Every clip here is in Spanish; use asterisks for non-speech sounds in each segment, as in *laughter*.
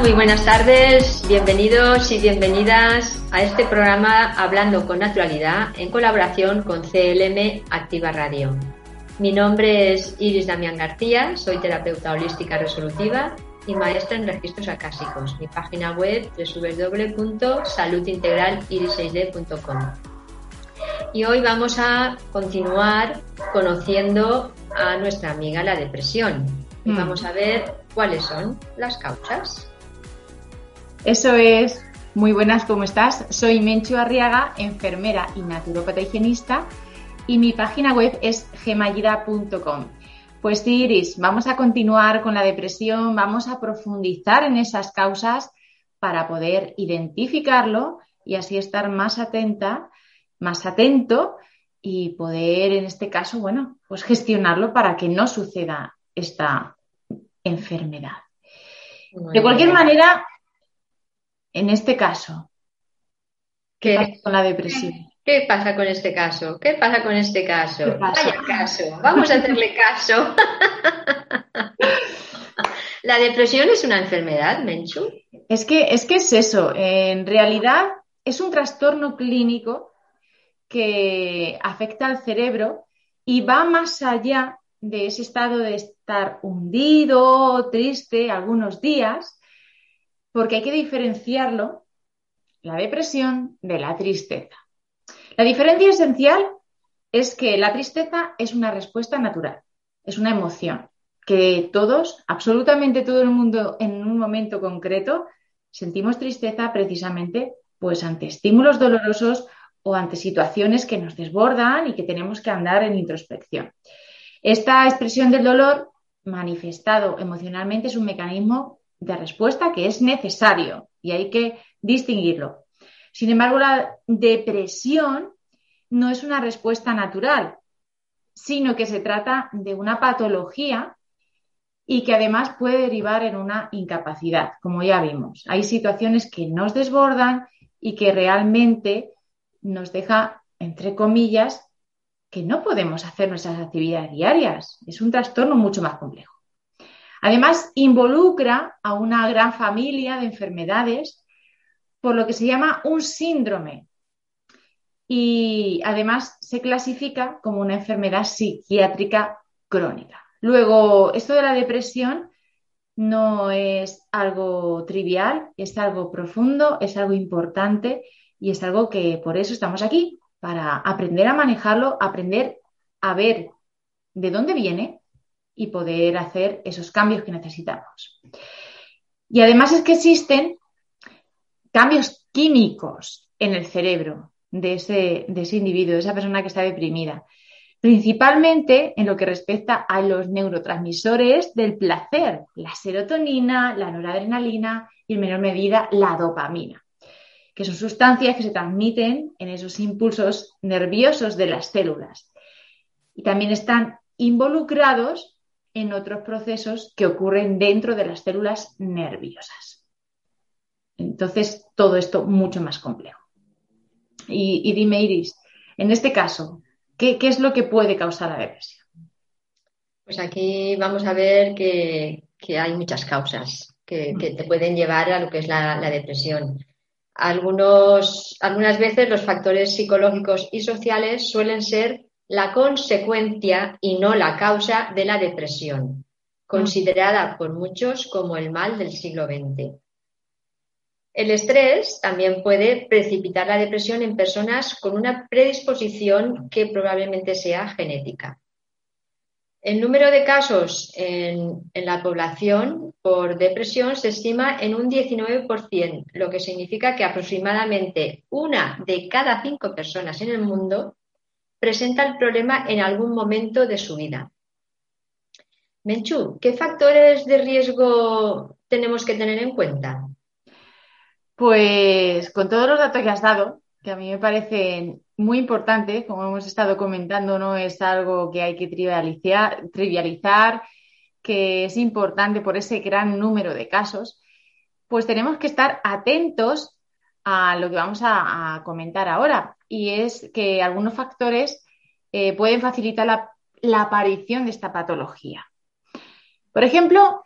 Muy buenas tardes, bienvenidos y bienvenidas a este programa Hablando con Naturalidad en colaboración con CLM Activa Radio. Mi nombre es Iris Damián García, soy terapeuta holística resolutiva y maestra en registros acásicos. Mi página web www.saludintegraliris6d.com. Y hoy vamos a continuar conociendo a nuestra amiga la depresión. Y vamos a ver cuáles son las causas. Eso es. Muy buenas, ¿cómo estás? Soy Menchu Arriaga, enfermera y naturópata higienista y mi página web es gemayida.com. Pues sí, Iris, vamos a continuar con la depresión, vamos a profundizar en esas causas para poder identificarlo y así estar más atenta, más atento y poder, en este caso, bueno, pues gestionarlo para que no suceda esta enfermedad. de cualquier manera, en este caso, ¿qué, pasa con la depresión? ¿Qué pasa con este caso? ¿Qué pasa con este caso? Vaya caso, vamos a hacerle caso. *laughs* ¿La depresión es una enfermedad, Menchu? Es que, es que es eso. En realidad es un trastorno clínico que afecta al cerebro y va más allá de ese estado de estar hundido, triste algunos días, porque hay que diferenciarlo, la depresión, de la tristeza. La diferencia esencial es que la tristeza es una respuesta natural, es una emoción que todos, absolutamente todo el mundo en un momento concreto, sentimos tristeza precisamente pues ante estímulos dolorosos o ante situaciones que nos desbordan y que tenemos que andar en introspección. Esta expresión del dolor manifestado emocionalmente es un mecanismo de respuesta que es necesario y hay que distinguirlo. Sin embargo, la depresión no es una respuesta natural, sino que se trata de una patología y que además puede derivar en una incapacidad, como ya vimos. Hay situaciones que nos desbordan y que realmente nos deja, entre comillas, que no podemos hacer nuestras actividades diarias. Es un trastorno mucho más complejo. Además, involucra a una gran familia de enfermedades por lo que se llama un síndrome. Y además se clasifica como una enfermedad psiquiátrica crónica. Luego, esto de la depresión no es algo trivial, es algo profundo, es algo importante y es algo que por eso estamos aquí, para aprender a manejarlo, aprender a ver de dónde viene y poder hacer esos cambios que necesitamos. Y además es que existen cambios químicos en el cerebro de ese, de ese individuo, de esa persona que está deprimida, principalmente en lo que respecta a los neurotransmisores del placer, la serotonina, la noradrenalina y en menor medida la dopamina que son sustancias que se transmiten en esos impulsos nerviosos de las células. Y también están involucrados en otros procesos que ocurren dentro de las células nerviosas. Entonces, todo esto mucho más complejo. Y, dime, Iris, en este caso, ¿qué, es lo que puede causar la depresión? Pues aquí vamos a ver que, hay muchas causas que, te pueden llevar a lo que es la depresión. Algunos, algunas veces los factores psicológicos y sociales suelen ser la consecuencia y no la causa de la depresión, considerada por muchos como el mal del siglo XX. El estrés también puede precipitar la depresión en personas con una predisposición que probablemente sea genética. El número de casos en, la población por depresión se estima en un 19%, lo que significa que aproximadamente una de cada cinco personas en el mundo presenta el problema en algún momento de su vida. Menchú, ¿qué factores de riesgo tenemos que tener en cuenta? Pues con todos los datos que has dado, que a mí me parecen muy importantes, como hemos estado comentando, no es algo que hay que trivializar, trivializar, que es importante por ese gran número de casos, pues tenemos que estar atentos a lo que vamos a, comentar ahora, y es que algunos factores eh, pueden facilitar la aparición de esta patología. Por ejemplo,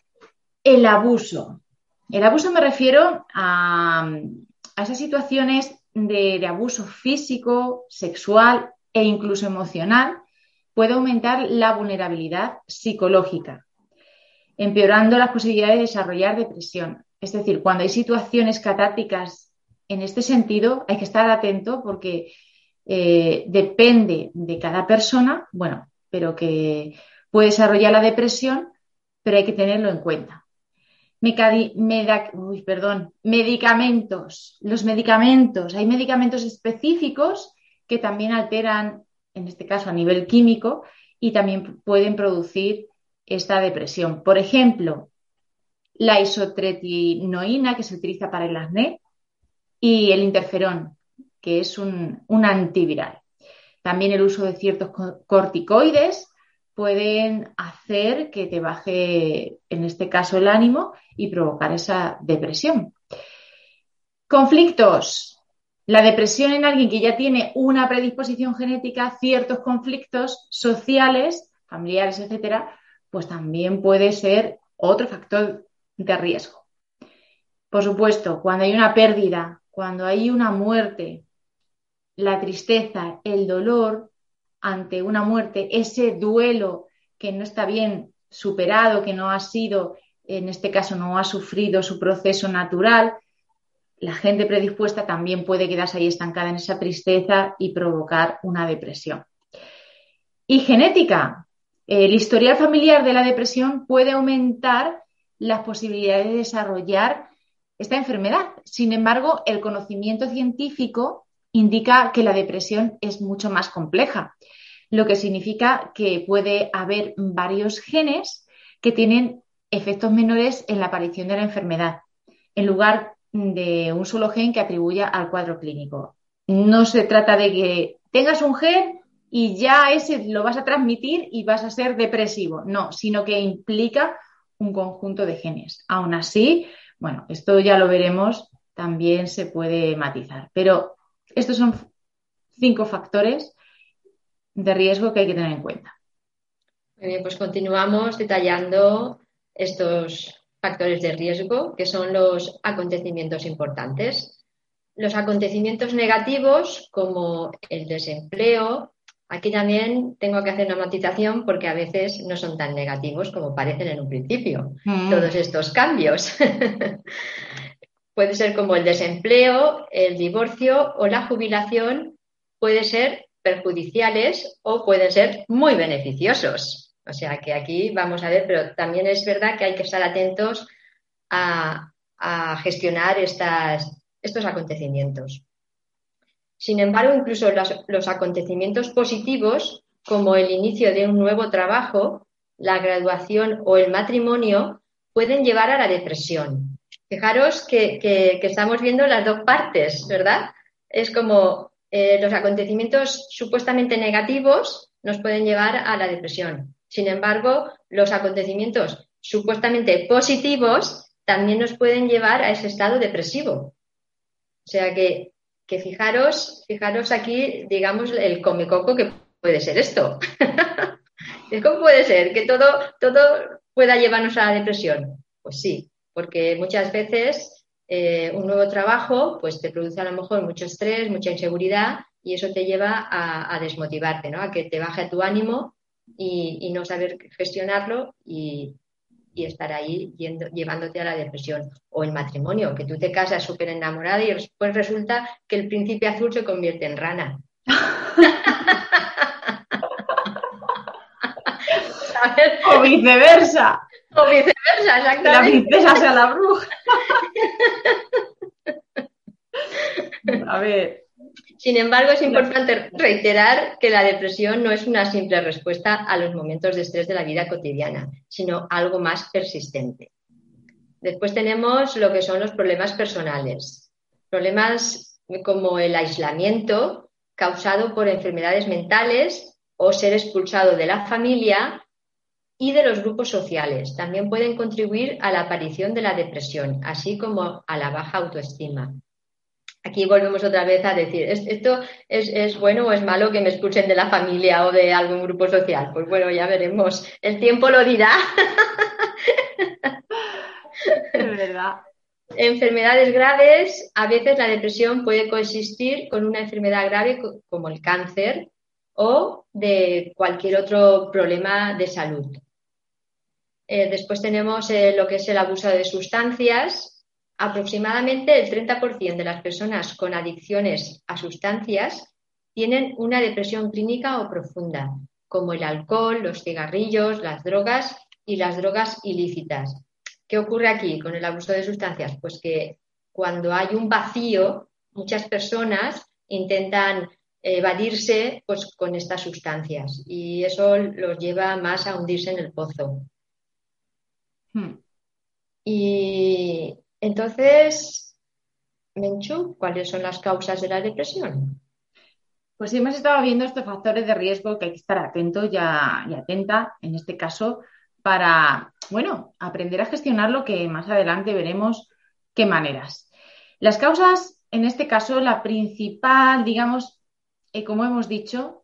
el abuso. El abuso me refiero a, esas situaciones de, abuso físico, sexual e incluso emocional. Puede aumentar la vulnerabilidad psicológica, empeorando las posibilidades de desarrollar depresión. Es decir, cuando hay situaciones catárticas en este sentido, hay que estar atento porque eh, depende de cada persona, bueno, pero que puede desarrollar la depresión pero hay que tenerlo en cuenta. perdón, medicamentos. Los medicamentos, hay medicamentos específicos que también alteran, en este caso a nivel químico, y también pueden producir esta depresión. Por ejemplo, la isotretinoína, que se utiliza para el acné, y el interferón, que es un, un antiviral. También el uso de ciertos corticoides pueden hacer que te baje, en este caso, el ánimo y provocar esa depresión. Conflictos. La depresión en alguien que ya tiene una predisposición genética, ciertos conflictos sociales, familiares, etcétera, pues también puede ser otro factor de riesgo. Por supuesto, cuando hay una pérdida, cuando hay una muerte, la tristeza, el dolor ante una muerte, ese duelo que no está bien superado, que no ha sido, en este caso no ha sufrido su proceso natural, la gente predispuesta también puede quedarse ahí estancada en esa tristeza y provocar una depresión. Y genética. El historial familiar de la depresión puede aumentar las posibilidades de desarrollar esta enfermedad. Sin embargo, el conocimiento científico indica que la depresión es mucho más compleja, lo que significa que puede haber varios genes que tienen efectos menores en la aparición de la enfermedad, en lugar de un solo gen que atribuya al cuadro clínico. No se trata de que tengas un gen y ya ese lo vas a transmitir y vas a ser depresivo, no, sino que implica un conjunto de genes. Aún así, bueno, esto ya lo veremos, también se puede matizar, pero estos son cinco factores de riesgo que hay que tener en cuenta. Muy bien, pues continuamos detallando estos factores de riesgo, que son los acontecimientos importantes. Los acontecimientos negativos, como el desempleo, aquí también tengo que hacer una matización porque a veces no son tan negativos como parecen en un principio, mm. todos estos cambios. *laughs* puede ser como el desempleo, el divorcio o la jubilación puede ser perjudiciales o pueden ser muy beneficiosos. O sea que aquí vamos a ver, pero también es verdad que hay que estar atentos a, gestionar estos acontecimientos. Sin embargo, incluso los acontecimientos positivos, como el inicio de un nuevo trabajo, la graduación o el matrimonio, pueden llevar a la depresión. Fijaros que, estamos viendo las dos partes, ¿verdad? Es como eh, los acontecimientos supuestamente negativos nos pueden llevar a la depresión. Sin embargo, los acontecimientos supuestamente positivos también nos pueden llevar a ese estado depresivo. O sea que, fijaros, fijaros aquí, digamos, el comecoco que puede ser esto. *laughs* ¿Cómo puede ser que todo, todo pueda llevarnos a la depresión? Pues sí, porque muchas veces eh, un nuevo trabajo, pues te produce a lo mejor mucho estrés, mucha inseguridad y eso te lleva a, desmotivarte, ¿no? A que te baje tu ánimo y, no saber gestionarlo y estar ahí llevándote a la depresión. O el matrimonio, que tú te casas súper enamorada y después resulta que el príncipe azul se convierte en rana. *laughs* o viceversa. *laughs* O viceversa, exactamente. La princesa sea la bruja. *laughs* A ver. Sin embargo, es importante reiterar que la depresión no es una simple respuesta a los momentos de estrés de la vida cotidiana, sino algo más persistente. Después tenemos lo que son los problemas personales. Problemas como el aislamiento causado por enfermedades mentales o ser expulsado de la familia y de los grupos sociales. También pueden contribuir a la aparición de la depresión, así como a la baja autoestima. Aquí volvemos otra vez a decir, ¿esto es, bueno o es malo que me escuchen de la familia o de algún grupo social? Pues bueno, ya veremos. El tiempo lo dirá. *laughs* Es verdad. Enfermedades graves, a veces la depresión puede coexistir con una enfermedad grave como el cáncer o de cualquier otro problema de salud. Eh, después tenemos eh, lo que es el abuso de sustancias, Aproximadamente el 30% de las personas con adicciones a sustancias tienen una depresión clínica o profunda, como el alcohol, los cigarrillos, las drogas y las drogas ilícitas. ¿Qué ocurre aquí con el abuso de sustancias? Pues que cuando hay un vacío, muchas personas intentan evadirse pues, con estas sustancias y eso los lleva más a hundirse en el pozo. Hmm. Y entonces, Menchu, ¿cuáles son las causas de la depresión? Pues sí, hemos estado viendo estos factores de riesgo que hay que estar atento y, atenta, en este caso, para, bueno, aprender a gestionarlo, que más adelante veremos qué maneras. Las causas, en este caso, la principal, digamos, eh, como hemos dicho,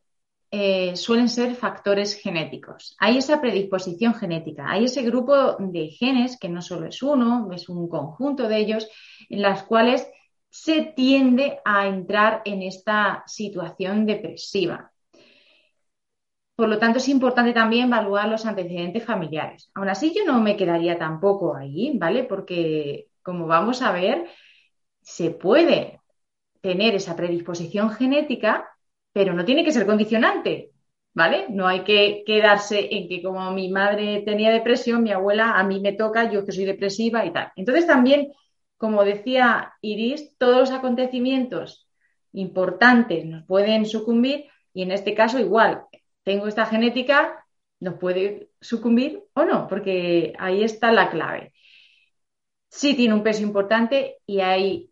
eh, suelen ser factores genéticos. Hay esa predisposición genética, hay ese grupo de genes, que no solo es uno, es un conjunto de ellos, en las cuales se tiende a entrar en esta situación depresiva. Por lo tanto, es importante también evaluar los antecedentes familiares. Aún así, yo no me quedaría tampoco ahí, ¿vale? Porque, como vamos a ver, se puede tener esa predisposición genética pero no tiene que ser condicionante, ¿vale? No hay que quedarse en que como mi madre tenía depresión, mi abuela a mí me toca, yo que soy depresiva y tal. Entonces también, como decía Iris, todos los acontecimientos importantes nos pueden sucumbir y en este caso igual, tengo esta genética, nos puede sucumbir o no, porque ahí está la clave. Sí tiene un peso importante y hay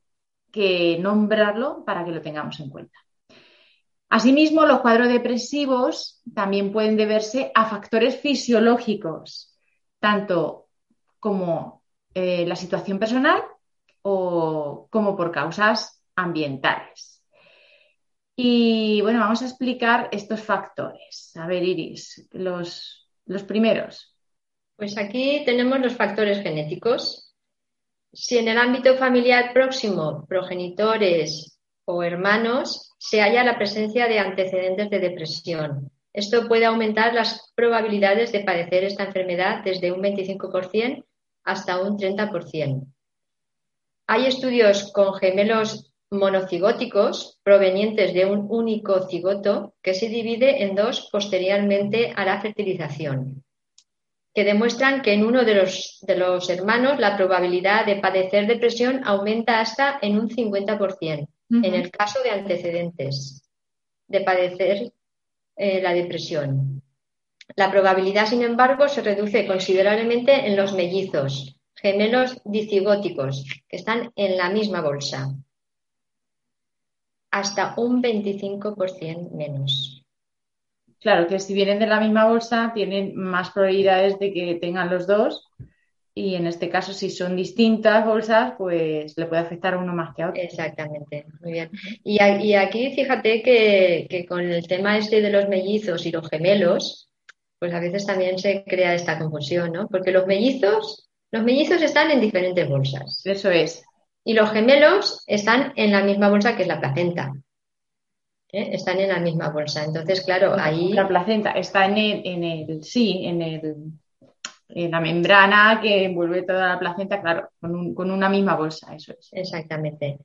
que nombrarlo para que lo tengamos en cuenta. Asimismo, los cuadros depresivos también pueden deberse a factores fisiológicos, tanto como eh, la situación personal o como por causas ambientales. Y bueno, vamos a explicar estos factores. A ver, Iris, los, los primeros. Pues aquí tenemos los factores genéticos. Si en el ámbito familiar próximo, progenitores o hermanos, se halla la presencia de antecedentes de depresión. Esto puede aumentar las probabilidades de padecer esta enfermedad desde un 25% hasta un 30%. Hay estudios con gemelos monocigóticos provenientes de un único cigoto que se divide en dos posteriormente a la fertilización, que demuestran que en uno de los, de los hermanos la probabilidad de padecer depresión aumenta hasta en un 50% en el caso de antecedentes de padecer eh, la depresión. La probabilidad, sin embargo, se reduce considerablemente en los mellizos, gemelos dicigóticos, que están en la misma bolsa, hasta un 25% menos. Claro, que si vienen de la misma bolsa, tienen más probabilidades de que tengan los dos y en este caso, si son distintas bolsas, pues le puede afectar a uno más que a otro. Exactamente, muy bien. Y, aquí fíjate que, con el tema este de los mellizos y los gemelos, pues a veces también se crea esta confusión, ¿no? Porque los mellizos, los mellizos están en diferentes bolsas. Eso es. Y los gemelos están en la misma bolsa que es la placenta. ¿eh? Están en la misma bolsa. Entonces, claro, ahí. La placenta está en el, en el sí, en el eh, la membrana que envuelve toda la placenta, claro, con, una misma bolsa, eso es. Exactamente.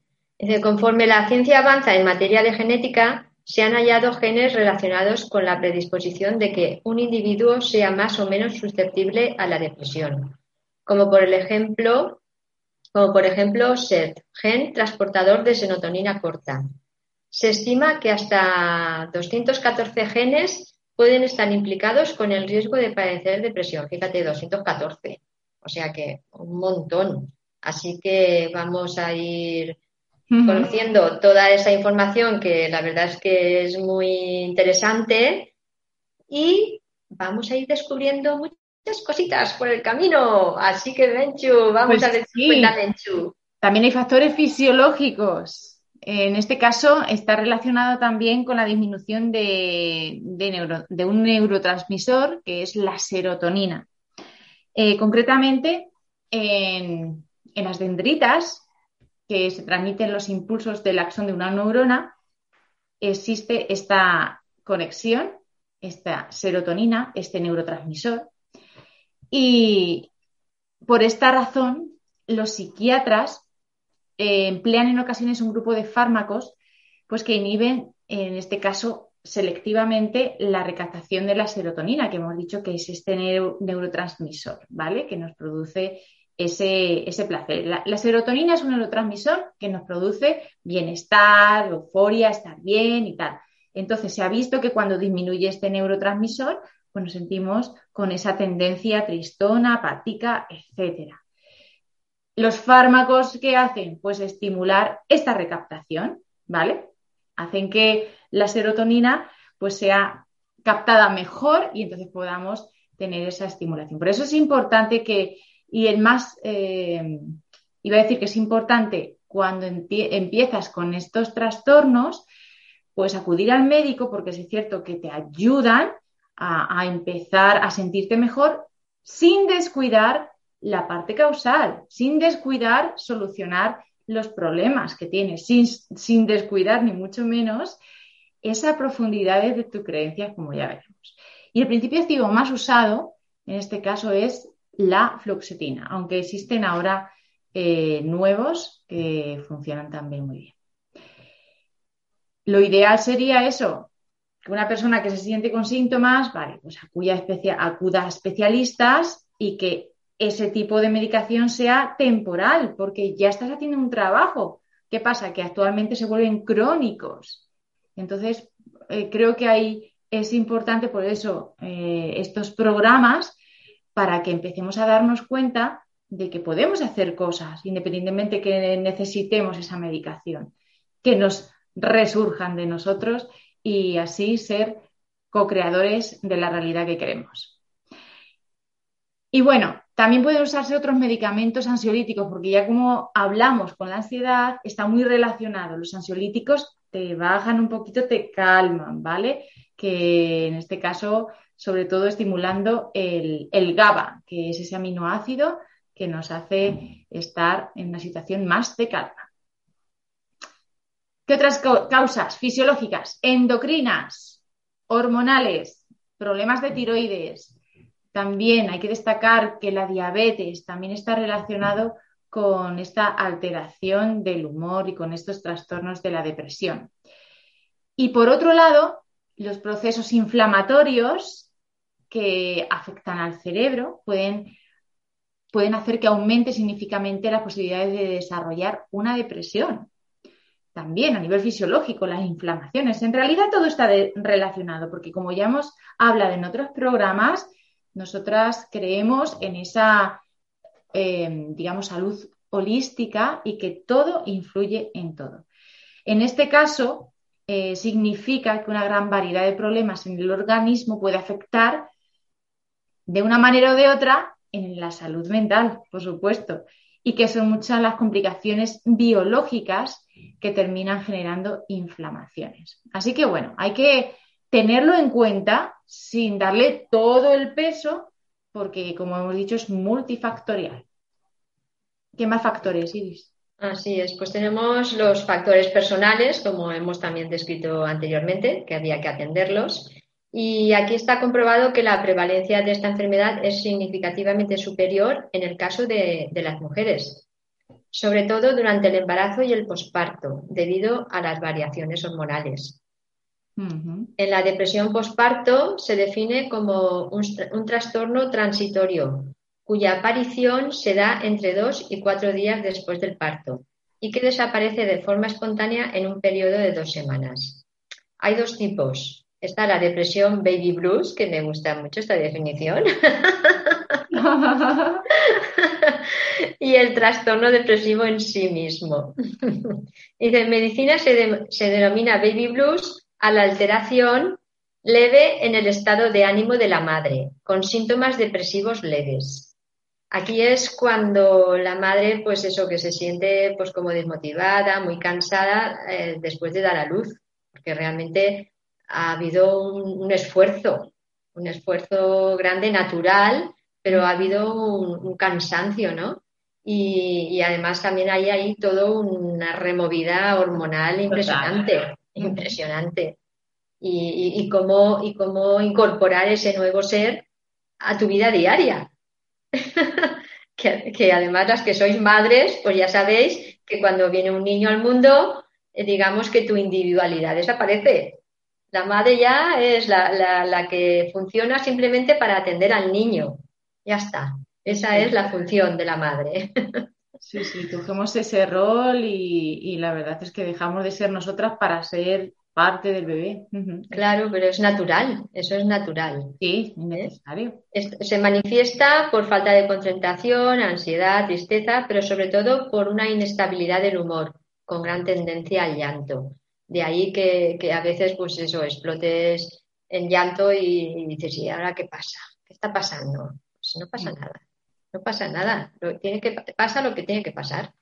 conforme la ciencia avanza en materia de genética, se han hallado genes relacionados con la predisposición de que un individuo sea más o menos susceptible a la depresión, como por el ejemplo, como por ejemplo SERT, gen transportador de serotonina corta. Se estima que hasta 214 genes pueden estar implicados con el riesgo de padecer depresión. Fíjate, 214. O sea que un montón. Así que vamos a ir conociendo toda esa información que la verdad es que es muy interesante y vamos a ir descubriendo muchas cositas por el camino. Así que, Menchu, vamos pues a descubrir, Menchu. También hay factores fisiológicos en este caso está relacionado también con la disminución de, un neurotransmisor que es la serotonina. Eh, concretamente, en, las dendritas, que se transmiten los impulsos del axón de una neurona, existe esta conexión, esta serotonina, este neurotransmisor. Y por esta razón, los psiquiatras eh, emplean en ocasiones un grupo de fármacos pues que inhiben, en este caso, selectivamente la recaptación de la serotonina, que hemos dicho que es este neurotransmisor, ¿vale? Que nos produce ese, placer. La, serotonina es un neurotransmisor que nos produce bienestar, euforia, estar bien y tal. Entonces, se ha visto que cuando disminuye este neurotransmisor, pues nos sentimos con esa tendencia tristona, apática, etcétera. Los fármacos que hacen, pues estimular esta recaptación, ¿vale? Hacen que la serotonina pues sea captada mejor y entonces podamos tener esa estimulación. Por eso es importante que, y el más, eh, iba a decir que es importante cuando empiezas con estos trastornos, pues acudir al médico porque es cierto que te ayudan a empezar a sentirte mejor sin descuidar la parte causal, sin descuidar solucionar los problemas que tienes, sin, descuidar ni mucho menos esa profundidad de tu creencia, como ya veremos. Y el principio activo más usado en este caso es la fluoxetina, aunque existen ahora eh, nuevos que funcionan también muy bien. Lo ideal sería eso, que una persona que se siente con síntomas, vale, pues acuda a especialistas y que ese tipo de medicación sea temporal, porque ya estás haciendo un trabajo. ¿Qué pasa? Que actualmente se vuelven crónicos. Entonces, eh, creo que ahí es importante por eso eh, estos programas para que empecemos a darnos cuenta de que podemos hacer cosas independientemente que necesitemos esa medicación, que nos resurjan de nosotros y así ser co-creadores de la realidad que queremos. Y bueno, también pueden usarse otros medicamentos ansiolíticos, porque ya como hablamos con la ansiedad, está muy relacionado. Los ansiolíticos te bajan un poquito, te calman, ¿vale? Que en este caso, sobre todo estimulando el, GABA, que es ese aminoácido que nos hace estar en una situación más de calma. ¿Qué otras causas fisiológicas? Endocrinas, hormonales, problemas de tiroides, también hay que destacar que la diabetes también está relacionado con esta alteración del humor y con estos trastornos de la depresión. Y por otro lado, los procesos inflamatorios que afectan al cerebro pueden, pueden hacer que aumente significativamente las posibilidades de desarrollar una depresión. También a nivel fisiológico, las inflamaciones. En realidad todo está relacionado, porque como ya hemos hablado en otros programas, nosotras creemos en esa, eh, digamos, salud holística y que todo influye en todo. En este caso, eh, significa que una gran variedad de problemas en el organismo puede afectar de una manera o de otra en la salud mental, por supuesto, y que son muchas las complicaciones biológicas que terminan generando inflamaciones. Así que bueno, hay que tenerlo en cuenta sin darle todo el peso, porque como hemos dicho es multifactorial. ¿Qué más factores, Iris? Así es, pues tenemos los factores personales, como hemos también descrito anteriormente, que había que atenderlos. Y aquí está comprobado que la prevalencia de esta enfermedad es significativamente superior en el caso de, las mujeres, sobre todo durante el embarazo y el posparto, debido a las variaciones hormonales. En la depresión posparto se define como un, trastorno transitorio, cuya aparición se da entre dos y cuatro días después del parto y que desaparece de forma espontánea en un periodo de dos semanas. Hay dos tipos. Está la depresión baby blues, que me gusta mucho esta definición, *laughs* y el trastorno depresivo en sí mismo. *laughs* y en medicina se denomina baby blues a la alteración leve en el estado de ánimo de la madre, con síntomas depresivos leves. Aquí es cuando la madre, pues eso, que se siente pues como desmotivada, muy cansada eh, después de dar a luz, porque realmente ha habido un, esfuerzo, un esfuerzo grande, natural, pero ha habido un, cansancio, ¿no? Y, además también hay ahí todo una removida hormonal impresionante, impresionante. Y, y, cómo, y cómo incorporar ese nuevo ser a tu vida diaria. *laughs* que, además las que sois madres, pues ya sabéis que cuando viene un niño al mundo, eh, digamos que tu individualidad desaparece. La madre ya es la, que funciona simplemente para atender al niño. Ya está. Esa es la función de la madre. *laughs* Sí, sí, cogemos ese rol y, la verdad es que dejamos de ser nosotras para ser parte del bebé. Claro, pero es natural, eso es natural. Sí, es necesario. Se manifiesta por falta de concentración, ansiedad, tristeza, pero sobre todo por una inestabilidad del humor, con gran tendencia al llanto. De ahí que, a veces, pues eso, explotes en llanto y, dices, ¿y ahora qué pasa? ¿Qué está pasando? Pues no pasa mm. nada, no pasa nada. tiene que, pasa lo que tiene que pasar.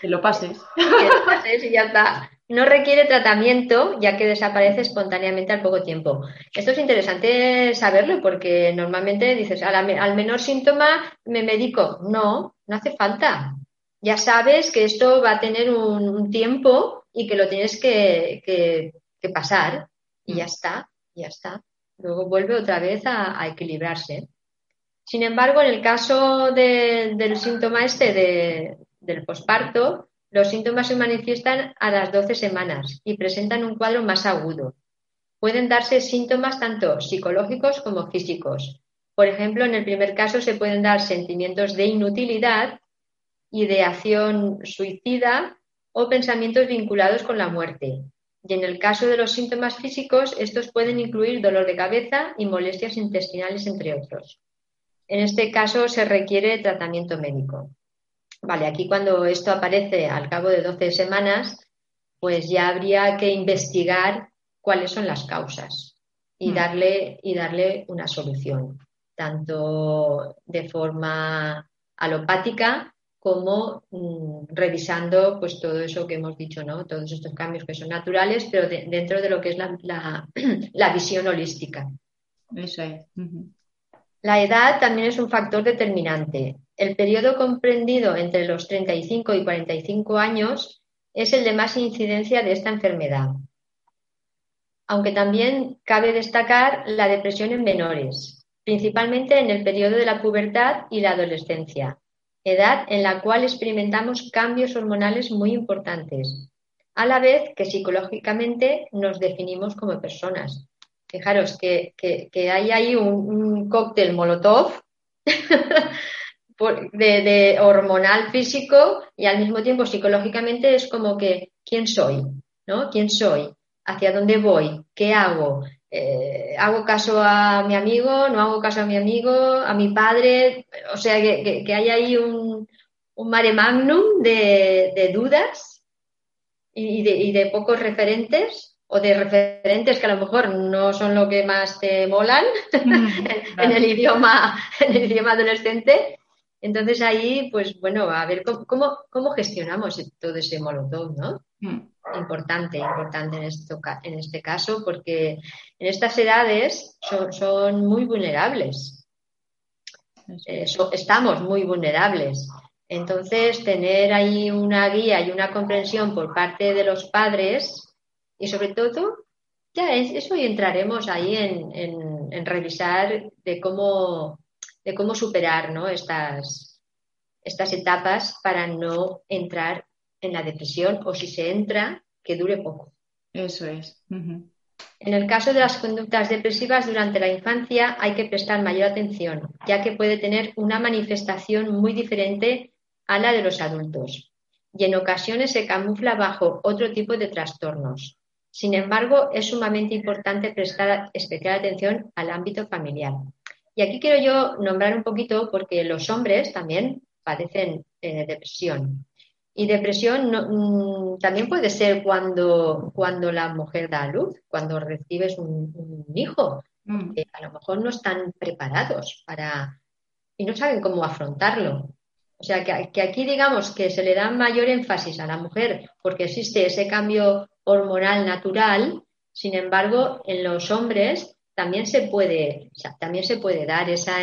Que lo pases. *laughs* Que lo pases y ya está. No requiere tratamiento, ya que desaparece espontáneamente al poco tiempo. Esto es interesante saberlo porque normalmente dices, al, menor síntoma me medico. No, no hace falta. Ya sabes que esto va a tener un, tiempo y que lo tienes que, pasar y ya está, ya está. Luego vuelve otra vez a, equilibrarse. Sin embargo, en el caso del síntoma este del posparto, los síntomas se manifiestan a las 12 semanas y presentan un cuadro más agudo. Pueden darse síntomas tanto psicológicos como físicos. Por ejemplo, en el primer caso se pueden dar sentimientos de inutilidad, ideación suicida o pensamientos vinculados con la muerte. Y en el caso de los síntomas físicos, estos pueden incluir dolor de cabeza y molestias intestinales, entre otros. En este caso se requiere tratamiento médico. Vale, aquí cuando esto aparece al cabo de 12 semanas, pues ya habría que investigar cuáles son las causas y, mm. darle, y darle una solución, tanto de forma alopática como mm, revisando pues todo eso que hemos dicho, ¿no? Todos estos cambios que son naturales, pero dentro de lo que es la, *clears throat* visión holística. Eso es. La edad también es un factor determinante. El periodo comprendido entre los 35 y 45 años es el de más incidencia de esta enfermedad. Aunque también cabe destacar la depresión en menores, principalmente en el periodo de la pubertad y la adolescencia, edad en la cual experimentamos cambios hormonales muy importantes, a la vez que psicológicamente nos definimos como personas. Fijaros que, hay ahí un cóctel molotov *laughs* de, hormonal físico y al mismo tiempo psicológicamente es como que, ¿quién soy? ¿No? ¿Quién soy? ¿Hacia dónde voy? ¿Qué hago? Eh, ¿Hago caso a mi amigo? ¿No hago caso a mi amigo? ¿A mi padre? O sea, que, hay ahí un, un mare magnum de, dudas y de, y de, pocos referentes o de referentes que a lo mejor no son lo que más te molan *laughs* mm, en, el idioma, en el idioma adolescente entonces ahí, pues bueno, a ver cómo, cómo, gestionamos todo ese molotov, ¿no? Hmm. Importante, importante en, esto, en este caso, porque en estas edades son, muy vulnerables. Eh, estamos muy vulnerables. Entonces, tener ahí una guía y una comprensión por parte de los padres y sobre todo Ya, eso y entraremos ahí en, revisar de cómo, de cómo superar estas, estas etapas para no entrar en la depresión o si se entra, que dure poco. Eso es. En el caso de las conductas depresivas durante la infancia hay que prestar mayor atención, ya que puede tener una manifestación muy diferente a la de los adultos y en ocasiones se camufla bajo otro tipo de trastornos. Sin embargo, es sumamente importante prestar especial atención al ámbito familiar. Y aquí quiero yo nombrar un poquito porque los hombres también padecen eh, depresión. Y depresión mm, también puede ser cuando, cuando la mujer da a luz, cuando recibes un, hijo. Mm. a lo mejor no están preparados para y no saben cómo afrontarlo. O sea, que, aquí digamos que se le da mayor énfasis a la mujer porque existe ese cambio hormonal natural, sin embargo, en los hombres también se puede, también se puede dar esa,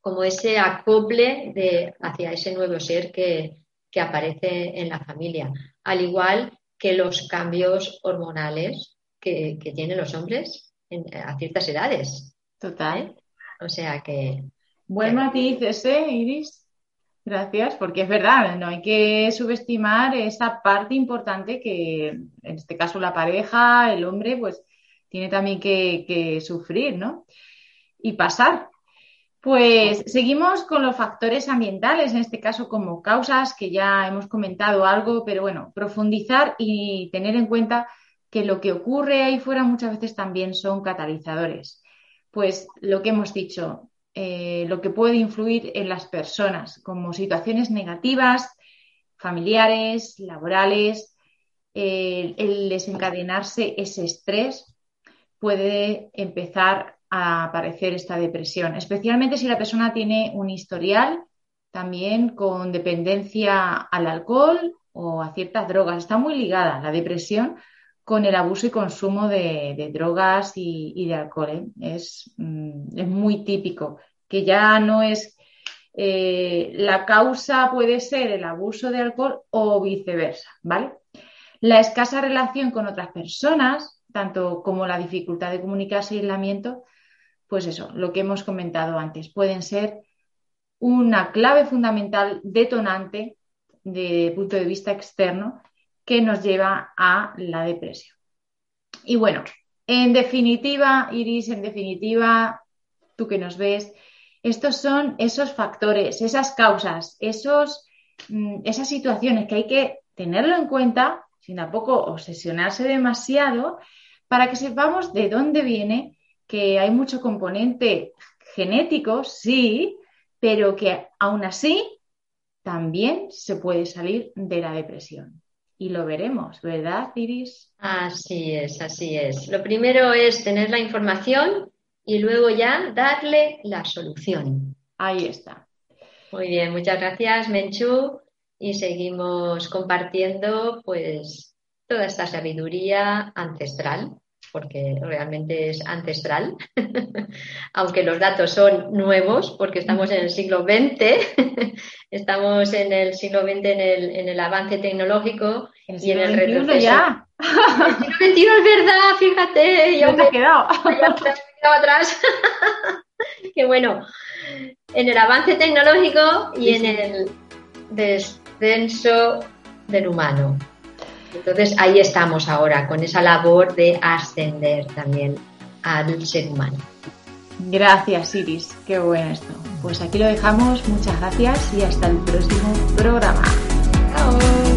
como ese acople de, hacia ese nuevo ser que, aparece en la familia, al igual que los cambios hormonales que, tienen los hombres a ciertas edades. Total. O sea que. Buen matiz ese, Iris. Gracias, porque es verdad, no hay que subestimar esa parte importante que, en este caso, la pareja, el hombre, pues tiene también que, sufrir, ¿no? Y pasar. Pues seguimos con los factores ambientales, en este caso como causas, que ya hemos comentado algo, pero bueno, profundizar y tener en cuenta que lo que ocurre ahí fuera muchas veces también son catalizadores. Pues lo que hemos dicho, eh, lo que puede influir en las personas, como situaciones negativas, familiares, laborales, el desencadenarse ese estrés puede empezar a aparecer esta depresión, especialmente si la persona tiene un historial también con dependencia al alcohol o a ciertas drogas. Está muy ligada la depresión con el abuso y consumo de, drogas y, de alcohol. ¿eh? Mm, es, muy típico, que ya no es eh, la causa puede ser el abuso de alcohol o viceversa, ¿vale? La escasa relación con otras personas, tanto como la dificultad de comunicarse y aislamiento, pues eso, lo que hemos comentado antes, pueden ser una clave fundamental detonante de punto de vista externo que nos lleva a la depresión. Y bueno, en definitiva, Iris, en definitiva, tú que nos ves, estos son esos factores, esas causas, esos, mm, esas situaciones que hay que tenerlo en cuenta sin tampoco obsesionarse demasiado para que sepamos de dónde viene, que hay mucho componente genético, sí, pero que aún así también se puede salir de la depresión y lo veremos, ¿verdad, Iris? Así es, así es. Lo primero es tener la información y luego ya darle la solución. Ahí está. Muy bien, muchas gracias, Menchu. Y seguimos compartiendo pues toda esta sabiduría ancestral, porque realmente es ancestral, *laughs* aunque los datos son nuevos, porque estamos en el siglo XX *laughs* Estamos en el siglo XX en el, en el avance tecnológico y en el retroceso. *laughs* ya. El siglo XXI es verdad, fíjate. Yo me he quedado. quedado atrás. Qué bueno. En el avance tecnológico y en el descenso del humano. Entonces ahí estamos ahora, con esa labor de ascender también al ser humano. Gracias, Iris. Qué bueno esto. Pues aquí lo dejamos. Muchas gracias y hasta el próximo programa. Chao.